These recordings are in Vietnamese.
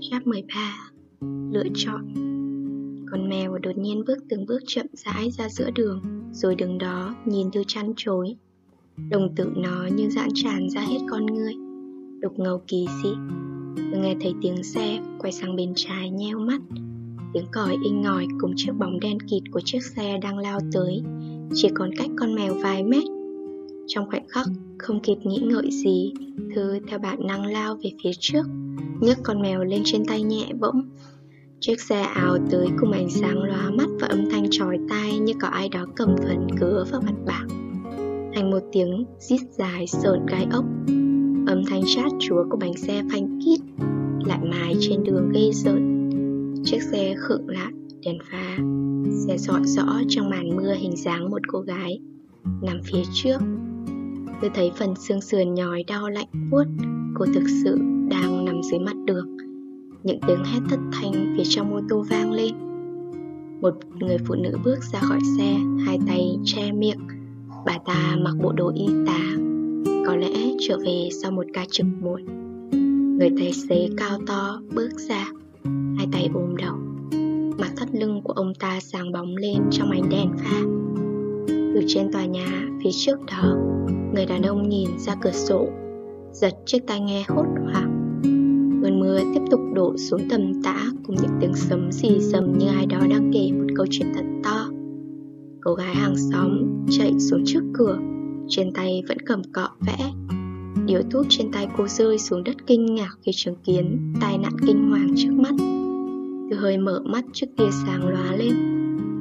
Chap 13 Lựa chọn. Con mèo đột nhiên bước từng bước chậm rãi ra giữa đường, Rồi đứng đó nhìn như chăn chối. Đồng tử nó như giãn tràn ra hết con ngươi Đục ngầu kỳ dị. Tôi nghe thấy tiếng xe Quay sang bên trái nheo mắt. Tiếng còi inh ngòi cùng chiếc bóng đen kịt của chiếc xe đang lao tới, Chỉ còn cách con mèo vài mét. Trong khoảnh khắc không kịp nghĩ ngợi gì. Thư theo bản năng lao về phía trước nhấc con mèo lên trên tay nhẹ bỗng. Chiếc xe ào tới cùng ánh sáng lóa mắt và âm thanh chói tai như có ai đó cầm phần cứa vào mặt bảng Thành một tiếng rít dài sờn gai ốc. Âm thanh chát chúa của bánh xe phanh kít Lại mài trên đường gây rợn. Chiếc xe khựng lại, đèn pha. Xe dọi rõ trong màn mưa hình dáng một cô gái Nằm phía trước. Tôi thấy phần xương sườn nhói đau lạnh buốt. Cô thực sự đang nằm dưới mặt đường. Những tiếng hét thất thanh phía trong ô tô vang lên. Một người phụ nữ bước ra khỏi xe, Hai tay che miệng. Bà ta mặc bộ đồ y tá. Có lẽ trở về sau một ca trực muộn. Người tài xế cao to bước ra. Hai tay ôm đầu. Mặt thắt lưng của ông ta sáng bóng lên trong ánh đèn pha. Từ trên tòa nhà, phía trước đó, Người đàn ông nhìn ra cửa sổ, Giật chiếc tai nghe hốt hoảng. Cơn mưa tiếp tục đổ xuống tầm tã Cùng những tiếng sấm xì dầm như ai đó đang kể một câu chuyện thật to. Cô gái hàng xóm chạy xuống trước cửa, Trên tay vẫn cầm cọ vẽ. Điếu thuốc trên tay cô rơi xuống đất kinh ngạc khi chứng kiến tai nạn kinh hoàng trước mắt. Từ hơi mở mắt trước tia sáng lóa lên,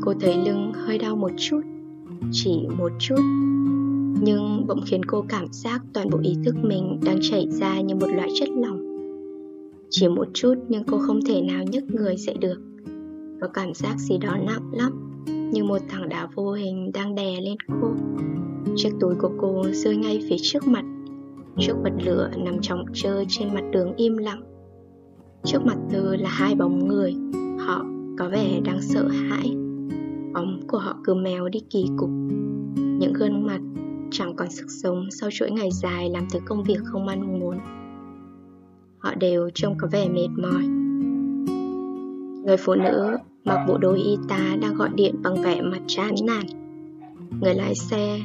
Cô thấy lưng hơi đau một chút. Chỉ một chút nhưng bỗng khiến cô cảm giác toàn bộ ý thức mình đang chảy ra như một loại chất lỏng. Chỉ một chút nhưng cô không thể nào nhấc người dậy được. Có cảm giác gì đó nặng lắm, như một thằng đá vô hình đang đè lên cô. Chiếc túi của cô rơi ngay phía trước mặt. Chiếc bật lửa nằm trọng trơ trên mặt đường im lặng. Trước mặt Thư là hai bóng người, họ có vẻ đang sợ hãi. Bóng của họ cứ méo đi kỳ cục. Những gương mặt chẳng còn sức sống sau chuỗi ngày dài làm thứ công việc không mong muốn. Họ đều trông có vẻ mệt mỏi. Người phụ nữ mặc bộ đồ y tá đang gọi điện bằng vẻ mặt chán nản. Người lái xe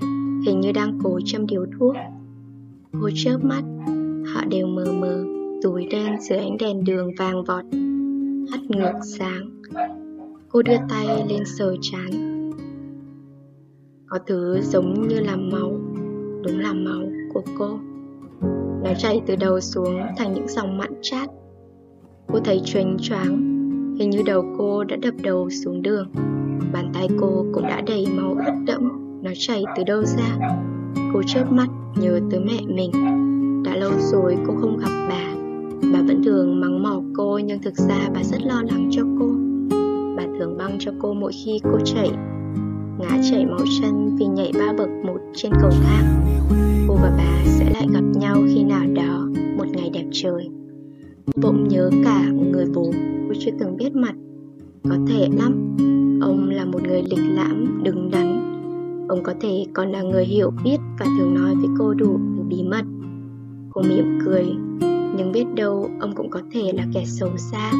hình như đang cố châm điếu thuốc. Cô chớp mắt, họ đều mờ mờ, túi đen dưới ánh đèn đường vàng vọt, hắt ngược sáng. Cô đưa tay lên sờ chán. Có thứ giống như là máu, đúng là máu của cô. Nó chảy từ đầu xuống thành những dòng mặn chát. Cô thấy choáng choáng, hình như đầu cô đã đập đầu xuống đường. Bàn tay cô cũng đã đầy máu ướt đẫm, nó chảy từ đâu ra? Cô chớp mắt nhớ tới mẹ mình. Đã lâu rồi cô không gặp bà. Bà vẫn thường mắng mỏ cô nhưng thực ra bà rất lo lắng cho cô đường băng cho cô mỗi khi cô chảy. Ngã chảy máu chân vì nhảy ba bậc một trên cầu thang. Cô và bà sẽ lại gặp nhau khi nào đó một ngày đẹp trời. Bỗng nhớ cả người bố, cô chưa từng biết mặt. Có thể lắm, ông là một người lịch lãm, đứng đắn. Ông có thể còn là người hiểu biết và thường nói với cô đủ những bí mật. Cô mỉm cười, nhưng biết đâu ông cũng có thể là kẻ xấu xa.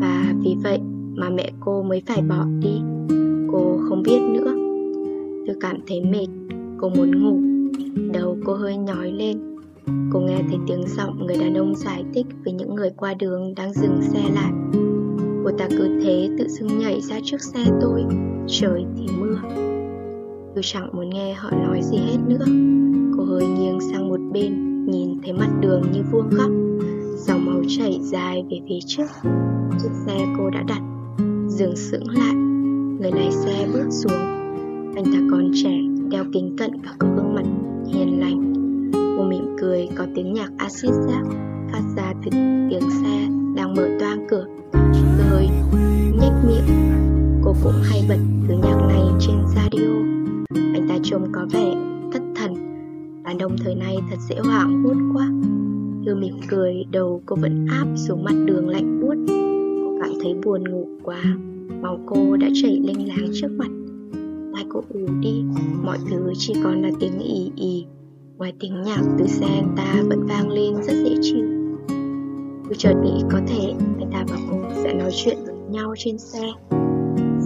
Và vì vậy mà mẹ cô mới phải bỏ đi. Cô không biết nữa. Tôi cảm thấy mệt. Cô muốn ngủ. Đầu cô hơi nhói lên. Cô nghe thấy tiếng giọng người đàn ông giải thích với những người qua đường đang dừng xe lại. Cô ta cứ thế tự dưng nhảy ra trước xe tôi. Trời thì mưa. Tôi chẳng muốn nghe họ nói gì hết nữa. Cô hơi nghiêng sang một bên, nhìn thấy mặt đường như vuông góc. Dòng máu chảy dài về phía trước. Chiếc xe cô đã đặt dừng sững lại. Người lái xe bước xuống. Anh ta còn trẻ, đeo kính cận và có gương mặt hiền lành. Một mỉm cười có tiếng nhạc acid rap phát ra từ tiếng xe đang mở toang cửa. Rồi nhếch miệng. Cô cũng hay bật thứ nhạc này trên radio. Anh ta trông có vẻ thất thần. Đàn ông thời nay thật dễ hoảng hốt quá. Thư mỉm cười, đầu cô vẫn áp xuống mặt đường lạnh buốt thấy buồn ngủ quá, Máu cô đã chảy lênh láng trước mặt. Tai cô ù đi, Mọi thứ chỉ còn là tiếng ì ì. Ngoài tiếng nhạc từ xe anh ta vẫn vang lên rất dễ chịu. Tôi chợt nghĩ có thể anh ta và cô sẽ nói chuyện với nhau trên xe.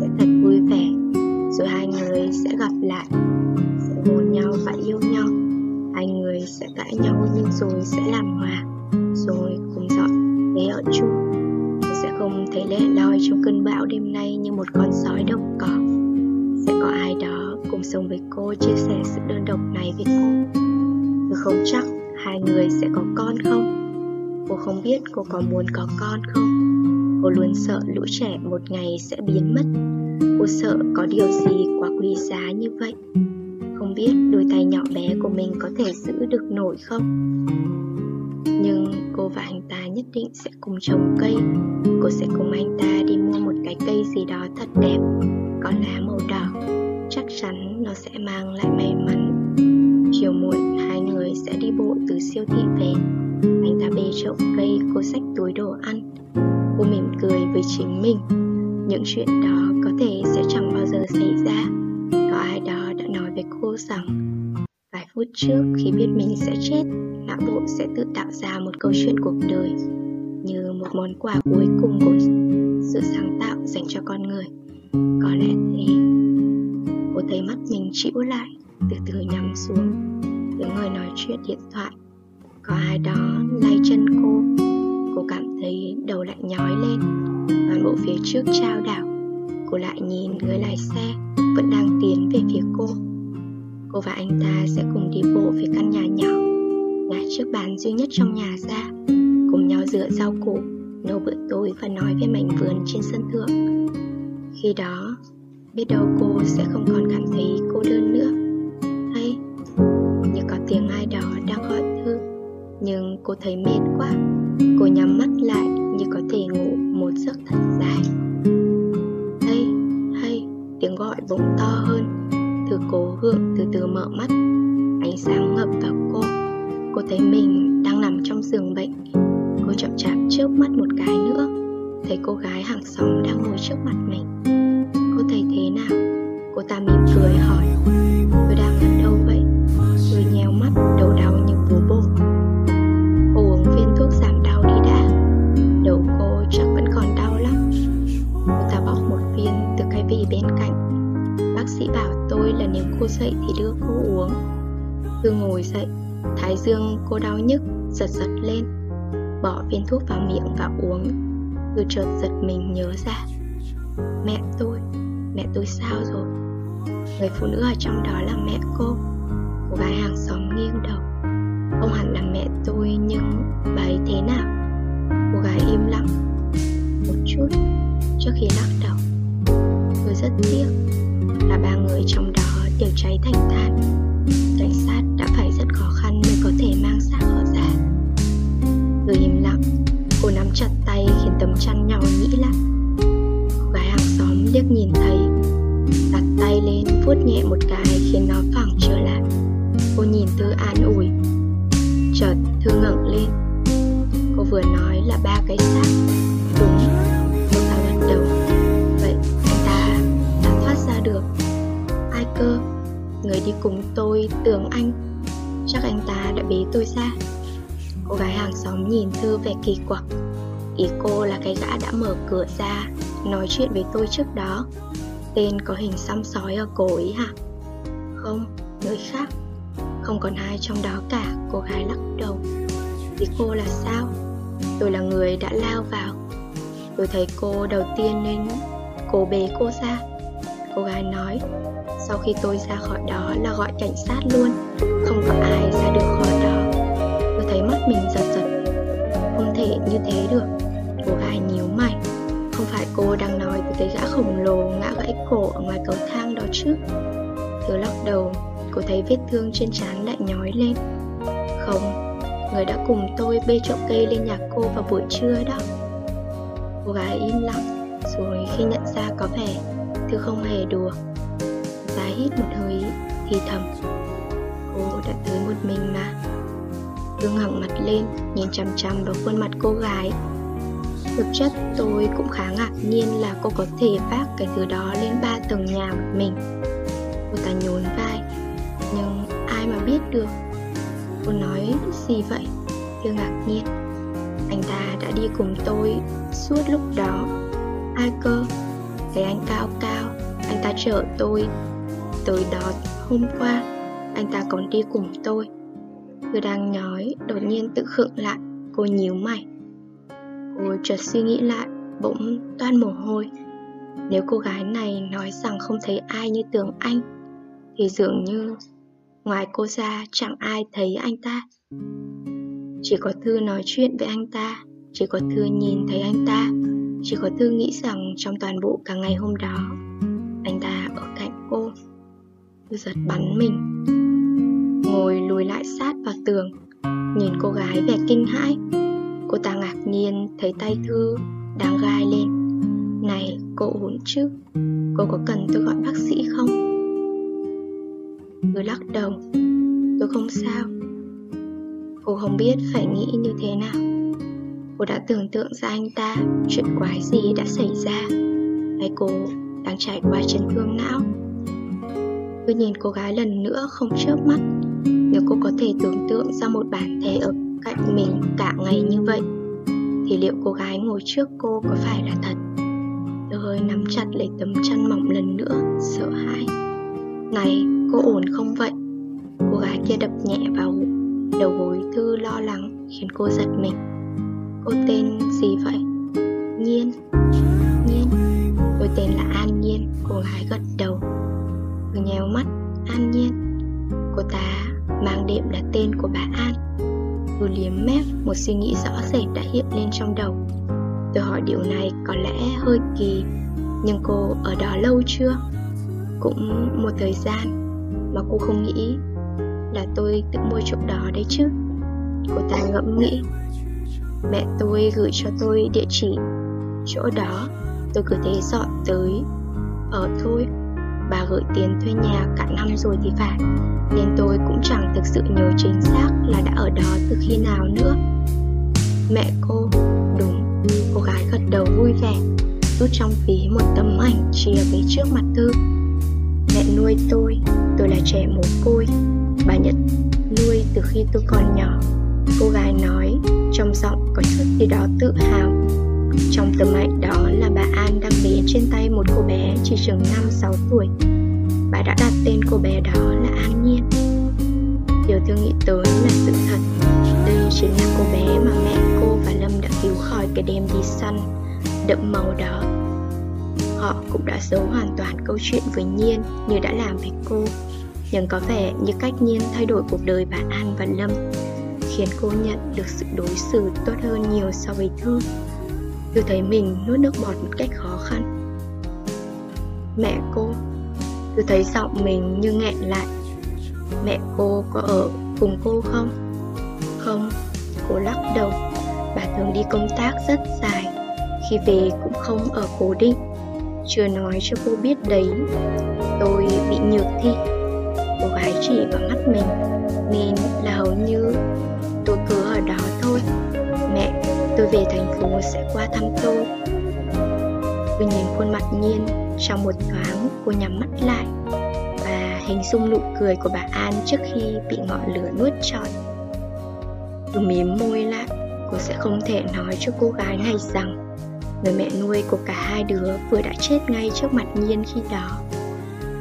Sẽ thật vui vẻ, Rồi hai người sẽ gặp lại, Sẽ hôn nhau và yêu nhau. Hai người sẽ cãi nhau nhưng rồi sẽ làm hòa, Rồi cùng dọn để ở chung. Tôi thấy không thể lẻ loi trong cơn bão đêm nay như một con sói đồng cỏ. Sẽ có ai đó cùng sống với cô chia sẻ sự đơn độc này với cô? Tôi không chắc hai người sẽ có con không. Cô không biết cô có muốn có con không. Cô luôn sợ lũ trẻ một ngày sẽ biến mất. Cô sợ có điều gì quá quý giá như vậy. Không biết đôi tay nhỏ bé của mình có thể giữ được nổi không? Định sẽ cùng trồng cây. Cô sẽ cùng anh ta đi mua một cái cây gì đó thật đẹp Có lá màu đỏ. Chắc chắn nó sẽ mang lại may mắn. Chiều muộn hai người sẽ đi bộ từ siêu thị về. Anh ta bê chậu cây, cô xách túi đồ ăn. Cô mỉm cười với chính mình. Những chuyện đó có thể sẽ chẳng bao giờ xảy ra. Có ai đó đã nói với cô rằng Vài phút trước khi biết mình sẽ chết Não bộ sẽ tự tạo ra một câu chuyện cuộc đời Như một món quà cuối cùng của sự sáng tạo dành cho con người. Có lẽ thế. Cô thấy mắt mình chịu lại Từ từ nhắm xuống Tiếng người nói chuyện điện thoại. Có ai đó lay chân cô. Cô cảm thấy đầu lại nhói lên, Toàn bộ phía trước trao đảo. Cô lại nhìn người lái xe Vẫn đang tiến về phía cô. Cô và anh ta sẽ cùng đi bộ về căn nhà nhỏ. Ngã trước bàn duy nhất trong nhà ra. Cùng nhau dựa rau củ Nấu bữa tối và nói về mảnh vườn trên sân thượng. Khi đó Biết đâu cô sẽ không còn cảm thấy cô đơn nữa. Hay Như có tiếng ai đó đang gọi thư Nhưng cô thấy mệt quá. Cô nhắm mắt lại như có thể ngủ một giấc thật dài. Hay, hay, tiếng gọi bỗng to hơn. Thư cố gượng từ từ mở mắt. Ánh sáng ngập vào cô. Cô thấy mình đang nằm trong giường bệnh. Cô chậm chạp trước mắt một cái nữa. Thấy cô gái hàng xóm đang ngồi trước mặt mình. Cô thấy thế nào? Cô ta mỉm cười hỏi. Tôi đang ở đâu vậy? Tôi nheo mắt đầu đau như bố bổ. Cô uống viên thuốc giảm đau đi đã. Đầu cô chắc vẫn còn đau lắm. Cô ta bóc một viên từ cái vị bên cạnh. Bác sĩ bảo tôi là nếu cô dậy thì đưa cô uống. Tôi ngồi dậy Thái dương cô đau nhức, Giật giật lên. Bỏ viên thuốc vào miệng và uống. Từ chợt giật mình nhớ ra. Mẹ tôi Mẹ tôi sao rồi? Người phụ nữ ở trong đó là mẹ cô. Cô gái hàng xóm nghiêng đầu. Không hẳn là mẹ tôi, nhưng bà ấy thế nào? Cô gái im lặng. Một chút, trước khi lắc đầu. Tôi rất tiếc là ba người trong đó đều cháy thành than Cảnh sát có thể mang xác họ ra. Tôi im lặng, Cô nắm chặt tay khiến tấm chăn nhỏ nhĩ lại Cô gái hàng xóm liếc nhìn thấy, Đặt tay lên vuốt nhẹ một cái khiến nó phẳng trở lại. Cô nhìn tư an ủi gái xóm nhìn Thư về kỳ quặc. Ý cô là cái gã đã mở cửa ra Nói chuyện với tôi trước đó. Tên có hình xăm sói ở cổ ý hả? Không, người khác. Không còn ai trong đó cả Cô gái lắc đầu. Ý cô là sao? Tôi là người đã lao vào. Tôi thấy cô đầu tiên nên Cô bế cô ra. Cô gái nói Sau khi tôi ra khỏi đó là gọi cảnh sát luôn. Không có ai ra được khỏi đó. Tôi thấy mắt mình giật như thế được. Cô gái nhíu mày. Không phải cô đang nói về cái gã khổng lồ ngã gãy cổ ở ngoài cầu thang đó chứ? Thứ lắc đầu. Cô thấy vết thương trên trán lại nhói lên. Không, Người đã cùng tôi bê chậu cây lên nhà cô vào buổi trưa đó. Cô gái im lặng, Rồi khi nhận ra có vẻ thứ không hề đùa Giá hít một hơi thì thầm, Cô đã tới một mình mà gương ngẩng mặt lên, Nhìn chằm chằm vào khuôn mặt cô gái. Thực chất, tôi cũng khá ngạc nhiên là cô có thể vác cái thứ đó lên ba tầng nhà một mình. Cô ta nhún vai. Nhưng ai mà biết được? Cô nói gì vậy? tôi ngạc nhiên. Anh ta đã đi cùng tôi suốt lúc đó. Ai cơ? Thấy anh cao cao, Anh ta chở tôi. Tới đó hôm qua, Anh ta còn đi cùng tôi. Tôi đang nói Đột nhiên tự khựng lại. Cô nhíu mày. Cô chợt suy nghĩ lại, Bỗng toan mồ hôi. Nếu cô gái này nói rằng không thấy ai như tưởng anh, Thì dường như Ngoài cô ra chẳng ai thấy anh ta. Chỉ có Thư nói chuyện với anh ta, Chỉ có Thư nhìn thấy anh ta, Chỉ có Thư nghĩ rằng trong toàn bộ cả ngày hôm đó, Anh ta ở cạnh cô. Thư giật bắn mình. Ngồi lùi lại sát vào tường, Nhìn cô gái vẻ kinh hãi. Cô ta ngạc nhiên thấy tay Thư đang gai lên. Này, cô ổn chứ, Cô có cần tôi gọi bác sĩ không? Tôi lắc đầu. Tôi không sao. Cô không biết phải nghĩ như thế nào. Cô đã tưởng tượng ra anh ta Chuyện quái gì đã xảy ra, Hay cô đang trải qua chấn thương não. Tôi nhìn cô gái lần nữa không chớp mắt. Nếu cô có thể tưởng tượng ra một bản thể ở cạnh mình cả ngày như vậy, Thì liệu cô gái ngồi trước cô có phải là thật? Tôi hơi nắm chặt lấy tấm chăn mỏng lần nữa, Sợ hãi. Này, cô ổn không vậy? Cô gái kia đập nhẹ vào đầu gối Thư lo lắng, khiến cô giật mình. Cô tên gì vậy? Nhiên. Nhiên. Tôi tên là An Nhiên. Cô gái gật đầu. Điếm mép, Một suy nghĩ rõ rệt đã hiện lên trong đầu. Tôi hỏi điều này có lẽ hơi kỳ, Nhưng cô ở đó lâu chưa? Cũng một thời gian, Mà cô không nghĩ là tôi tự mua chỗ đó đấy chứ. Cô ta ngẫm nghĩ, Mẹ tôi gửi cho tôi địa chỉ Chỗ đó, Tôi cứ thế dọn tới, Ở thôi. Bà gửi tiền thuê nhà cả năm rồi thì phải. Nên tôi cũng chẳng thực sự nhớ chính xác Là đã ở đó từ khi nào nữa. Mẹ cô, Đúng, Cô gái gật đầu vui vẻ, Rút trong ví một tấm ảnh Chia về trước mặt Thư Mẹ nuôi tôi Tôi là trẻ mồ côi, Bà Nhật nuôi từ khi tôi còn nhỏ. Cô gái nói, Trong giọng có chút gì đó tự hào. Trong tấm ảnh đó là bà An đang bế trên tay một cô bé chỉ chừng 5-6 tuổi. Bà đã đặt tên cô bé đó là An Nhiên. Điều tôi nghĩ tới là sự thật. Đây chính là cô bé mà mẹ cô và Lâm đã cứu khỏi cái đêm đi săn Đậm màu đó. Họ cũng đã giấu hoàn toàn câu chuyện với Nhiên như đã làm với cô. Nhưng có vẻ như cách Nhiên thay đổi cuộc đời bà An và Lâm Khiến cô nhận được sự đối xử tốt hơn nhiều so với Thư Tôi thấy mình nuốt nước bọt một cách khó khăn. Mẹ cô Tôi thấy giọng mình như nghẹn lại. Mẹ cô có ở cùng cô không? Không, cô lắc đầu. Bà thường đi công tác rất dài Khi về cũng không ở cố định. Chưa nói cho cô biết đấy Tôi bị nhược thị Cô gái chỉ vào mắt mình Nên là hầu như tôi cứ ở đó thôi. Mẹ, tôi về thành phố sẽ qua thăm tôi. Tôi nhìn khuôn mặt nhiên Trong một thoáng, cô nhắm mắt lại Và hình dung nụ cười của bà An trước khi bị ngọn lửa nuốt trọn. Tôi mím môi lại, Cô sẽ không thể nói cho cô gái này rằng Người mẹ nuôi của cả hai đứa vừa đã chết ngay trước mặt Nhiên khi đó.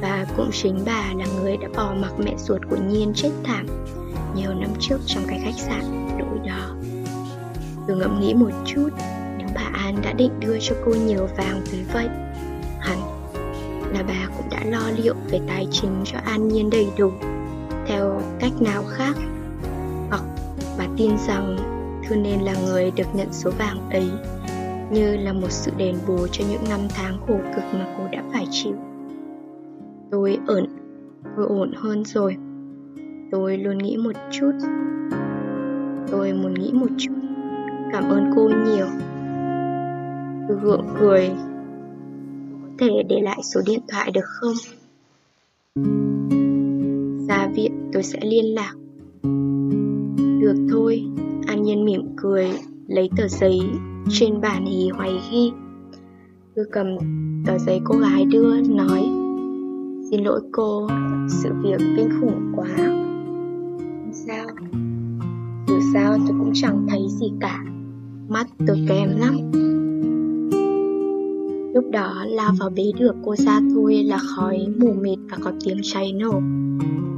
Và cũng chính bà là người đã bỏ mặc mẹ ruột của Nhiên chết thảm Nhiều năm trước trong cái khách sạn. Tôi ngẫm nghĩ một chút Nếu bà An đã định đưa cho cô nhiều vàng tới vậy Hẳn là bà cũng đã lo liệu về tài chính cho An Nhiên đầy đủ Theo cách nào khác Hoặc bà tin rằng Thư nên là người được nhận số vàng ấy như là một sự đền bù cho những năm tháng khổ cực mà cô đã phải chịu. Tôi ổn, tôi ổn hơn rồi. Tôi luôn nghĩ một chút. Tôi muốn nghĩ một chút. Cảm ơn cô nhiều. Tôi gượng cười. Có thể để lại số điện thoại được không? Ra viện tôi sẽ liên lạc. Được thôi, An Nhiên mỉm cười, lấy tờ giấy trên bàn hì hoài ghi Tôi cầm tờ giấy cô gái đưa nói Xin lỗi cô, sự việc kinh khủng quá Không sao Dù sao tôi cũng chẳng thấy gì cả Mắt tôi kém lắm. Lúc đó lao vào bế được cô ra thôi là khói mù mịt và có tiếng cháy nổ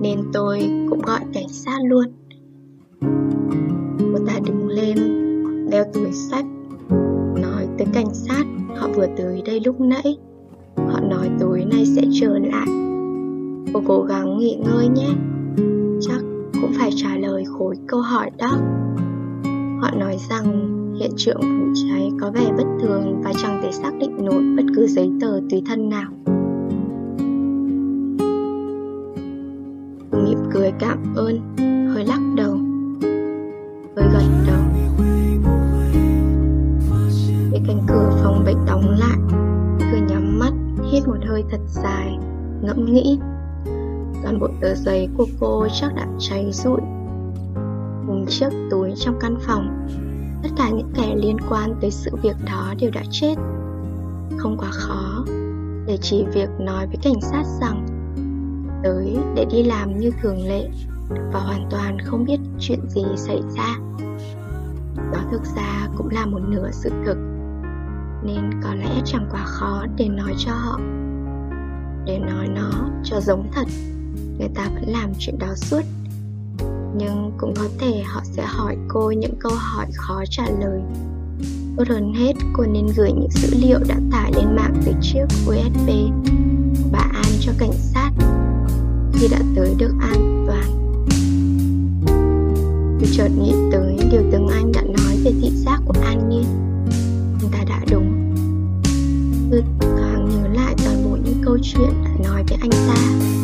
Nên tôi cũng gọi cảnh sát luôn. Cô ta đứng lên, đeo túi sách Nói tới cảnh sát, họ vừa tới đây lúc nãy. Họ nói tối nay sẽ trở lại. Cô cố gắng nghỉ ngơi nhé Chắc cũng phải trả lời khối câu hỏi đó. Họ nói rằng hiện trường vụ cháy có vẻ bất thường và chẳng thể xác định nổi bất cứ giấy tờ tùy thân nào. Mỉm cười cảm ơn, hơi lắc đầu, hơi gật đầu. Để cánh cửa phòng bệnh đóng lại, tôi nhắm mắt, hít một hơi thật dài, ngẫm nghĩ. Toàn bộ tờ giấy của cô chắc đã cháy rụi cùng chiếc túi trong căn phòng tất cả những kẻ liên quan tới sự việc đó đều đã chết. Không quá khó để chỉ việc nói với cảnh sát rằng, tới để đi làm như thường lệ và hoàn toàn không biết chuyện gì xảy ra. Đó thực ra cũng là một nửa sự thực, nên có lẽ chẳng quá khó để nói cho họ. Để nói nó cho giống thật, người ta vẫn làm chuyện đó suốt nhưng cũng có thể họ sẽ hỏi cô những câu hỏi khó trả lời. Tốt hơn hết, cô nên gửi những dữ liệu đã tải lên mạng từ chiếc usb bà an cho cảnh sát. Khi đã tới được an toàn. Tôi chợt nghĩ tới điều từng anh đã nói về thị giác của an nhiên. Anh ta đã đúng. Tôi thoáng nhớ lại toàn bộ những câu chuyện đã nói với anh ta,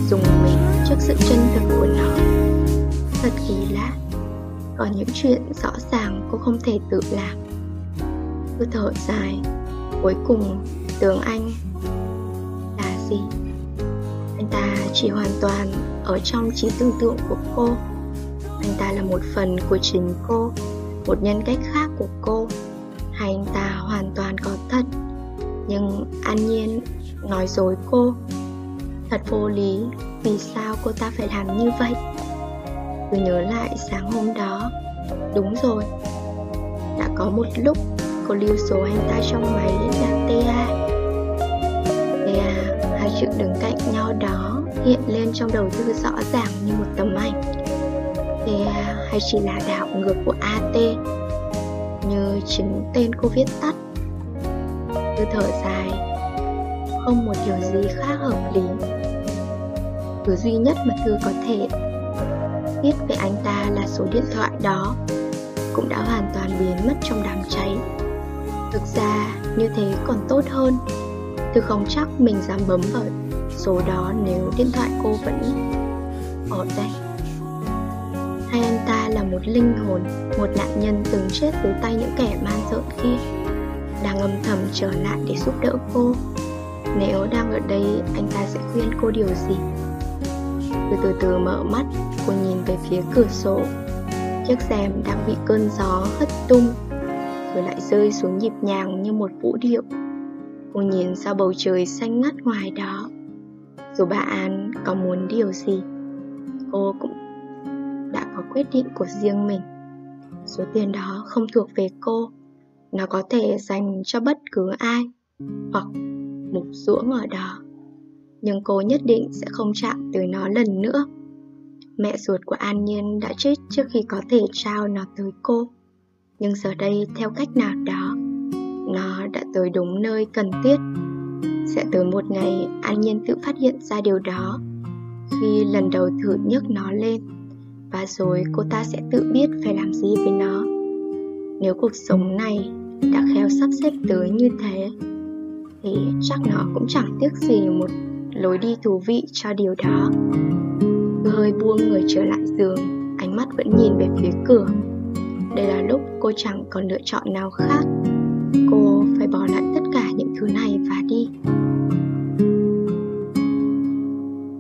dùng mình trước sự chân thực của nó thật Còn những chuyện rõ ràng cô không thể tự làm. Cứ thở dài, Cuối cùng tướng anh là gì? Anh ta chỉ hoàn toàn ở trong trí tưởng tượng của cô. Anh ta là một phần của chính cô, Một nhân cách khác của cô. Hay anh ta hoàn toàn có thật, Nhưng an nhiên nói dối cô. Thật vô lý, Vì sao cô ta phải làm như vậy? Tôi nhớ lại sáng hôm đó. Đúng rồi. Đã có một lúc cô lưu số anh ta trong máy là TA TA, hai chữ đứng cạnh nhau đó hiện lên trong đầu tư rõ ràng như một tấm ảnh. TA hay chỉ là đảo ngược của AT Như chính tên cô viết tắt. Tôi thở dài. Không một điều gì khác hợp lý. Thứ duy nhất mà Thư có thể biết về anh ta là số điện thoại đó cũng đã hoàn toàn biến mất trong đám cháy. Thực ra như thế còn tốt hơn. Tôi không chắc mình dám bấm vào số đó nếu điện thoại cô vẫn ở đây. Hay anh ta là một linh hồn một nạn nhân từng chết dưới tay những kẻ man rợn kia đang âm thầm trở lại để giúp đỡ cô? Nếu đang ở đây anh ta sẽ khuyên cô điều gì? Tôi từ từ mở mắt, cô nhìn về phía cửa sổ. Chiếc rèm đang bị cơn gió hất tung, Rồi lại rơi xuống nhịp nhàng như một vũ điệu. Cô nhìn ra bầu trời xanh ngắt ngoài đó. Dù bà An có muốn điều gì, Cô cũng đã có quyết định của riêng mình. Số tiền đó không thuộc về cô. Nó có thể dành cho bất cứ ai Hoặc mục ruỗng ở đó. Nhưng cô nhất định sẽ không chạm tới nó lần nữa. Mẹ ruột của An Nhiên đã chết trước khi có thể trao nó tới cô. Nhưng giờ đây theo cách nào đó, nó đã tới đúng nơi cần thiết. Sẽ tới một ngày An Nhiên tự phát hiện ra điều đó khi lần đầu thử nhấc nó lên và rồi cô ta sẽ tự biết phải làm gì với nó. Nếu cuộc sống này đã khéo sắp xếp tới như thế thì chắc nó cũng chẳng tiếc gì một lối đi thú vị cho điều đó Tôi hơi buông người trở lại giường, Ánh mắt vẫn nhìn về phía cửa. Đây là lúc cô chẳng còn lựa chọn nào khác. Cô phải bỏ lại tất cả những thứ này và đi.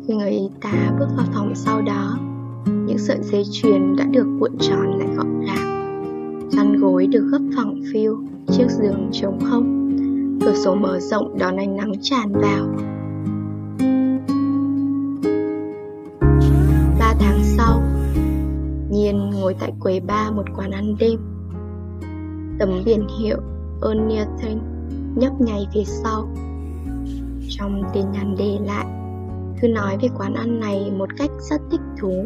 Khi người y tá bước vào phòng sau đó, Những sợi dây chuyền đã được cuộn tròn lại gọn gàng. Chăn gối được gấp phẳng phiu, Chiếc giường trống không. Cửa sổ mở rộng đón ánh nắng tràn vào. Ngồi tại quầy ba một quán ăn đêm Tấm biển hiệu Onion nhấp nháy phía sau. Trong tin nhắn đề lại, Thư nói về quán ăn này một cách rất thích thú.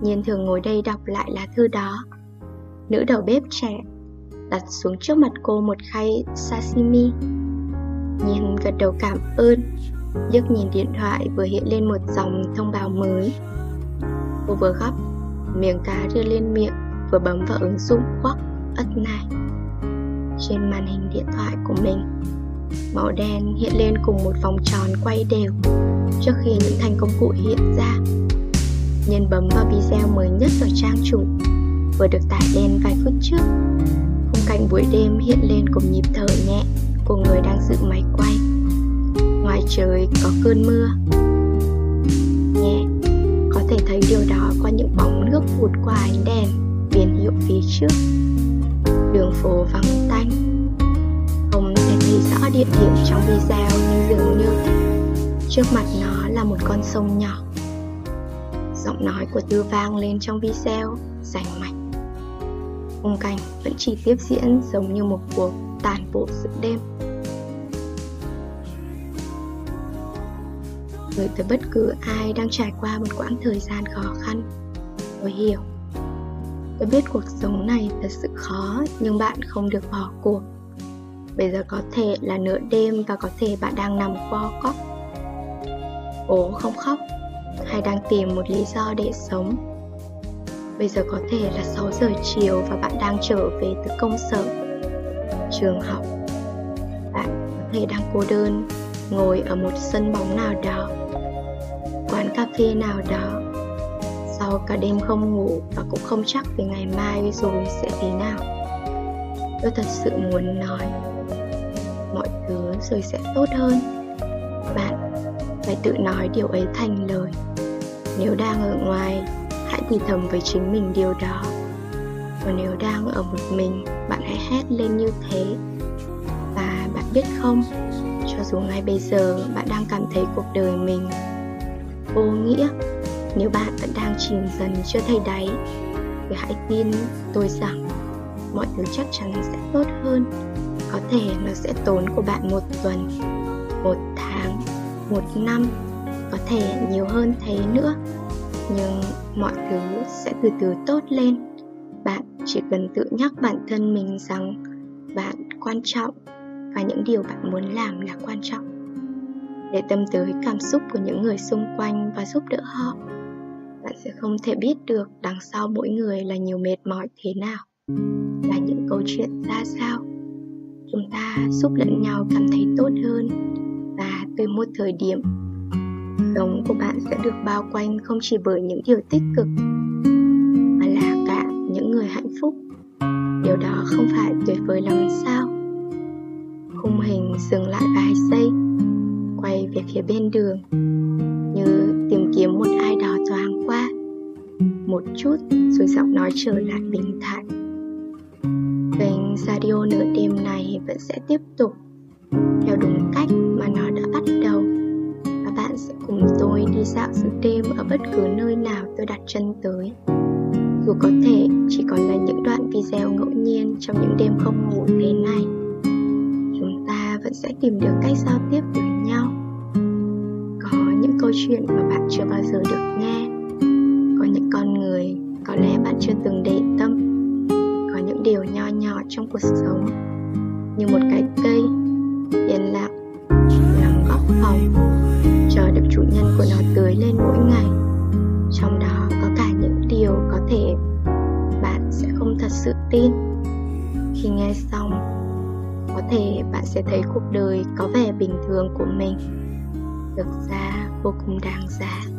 Nhiên thường ngồi đây đọc lại lá thư đó. Nữ đầu bếp trẻ đặt xuống trước mặt cô một khay sashimi. Nhiên gật đầu cảm ơn, liếc nhìn điện thoại vừa hiện lên một dòng thông báo mới. Cô vừa gấp, miếng cá đưa lên miệng, vừa bấm vào ứng dụng Quark ất này. Trên màn hình điện thoại của mình, màu đen hiện lên cùng một vòng tròn quay đều trước khi những thành công cụ hiện ra. Nhân bấm vào video mới nhất ở trang chủ, vừa được tải lên vài phút trước khung cảnh buổi đêm hiện lên cùng nhịp thở nhẹ của người đang dự máy quay ngoài trời có cơn mưa nhẹ có thể thấy điều đó qua những bóng nước vụt qua ánh đèn biển hiệu phía trước. Đường phố vắng tanh. Không thể thấy rõ địa điểm trong video nhưng dường như. Trước mặt nó là một con sông nhỏ. Giọng nói của tư vang lên trong video, rành mạch. Khung cảnh vẫn chỉ tiếp diễn giống như một cuộc tàn bộ giữa đêm. Gửi tới bất cứ ai đang trải qua một quãng thời gian khó khăn tôi hiểu. Tôi biết cuộc sống này thật sự khó nhưng bạn không được bỏ cuộc. Bây giờ có thể là nửa đêm và có thể bạn đang nằm co cóc ố không khóc hay đang tìm một lý do để sống? Bây giờ có thể là 6 giờ chiều và bạn đang trở về từ công sở, trường học. Bạn có thể đang cô đơn, ngồi ở một sân bóng nào đó, cà phê nào đó. Sau cả đêm không ngủ và cũng không chắc về ngày mai rồi sẽ thế nào. Tôi thật sự muốn nói, mọi thứ rồi sẽ tốt hơn. Bạn, phải tự nói điều ấy thành lời. Nếu đang ở ngoài, hãy thì thầm với chính mình điều đó còn nếu đang ở một mình, bạn hãy hét lên như thế và bạn biết không, cho dù ngay bây giờ bạn đang cảm thấy cuộc đời mình vô nghĩa. Nếu bạn vẫn đang chìm dần chưa thấy đáy, thì hãy tin tôi rằng mọi thứ chắc chắn sẽ tốt hơn. Có thể nó sẽ tốn của bạn một tuần, một tháng, một năm, có thể nhiều hơn thế nữa. Nhưng mọi thứ sẽ từ từ tốt lên. Bạn chỉ cần tự nhắc bản thân mình rằng bạn quan trọng và những điều bạn muốn làm là quan trọng để tâm tới cảm xúc của những người xung quanh và giúp đỡ họ. Bạn sẽ không thể biết được đằng sau mỗi người là nhiều mệt mỏi thế nào, là những câu chuyện ra sao. Chúng ta giúp lẫn nhau cảm thấy tốt hơn và từ một thời điểm, sống của bạn sẽ được bao quanh không chỉ bởi những điều tích cực, mà là cả những người hạnh phúc. Điều đó không phải tuyệt vời lắm sao? Khung hình dừng lại vài giây về phía bên đường. Như tìm kiếm một ai đó thoáng qua. Một chút, rồi giọng nói trở lại bình thản. Kênh radio nửa đêm này vẫn sẽ tiếp tục. Theo đúng cách mà nó đã bắt đầu. Và bạn sẽ cùng tôi đi dạo giữa đêm ở bất cứ nơi nào tôi đặt chân tới. Chuyện mà bạn chưa bao giờ được nghe. Có những con người, có lẽ bạn chưa từng để tâm. Có những điều nho nhỏ trong cuộc sống, như một cái cây, yên lặng nằm góc phòng chờ được chủ nhân của nó tưới lên mỗi ngày. Trong đó có cả những điều có thể bạn sẽ không thật sự tin. Khi nghe xong, có thể bạn sẽ thấy cuộc đời có vẻ bình thường của mình thực ra vô cùng đáng giá.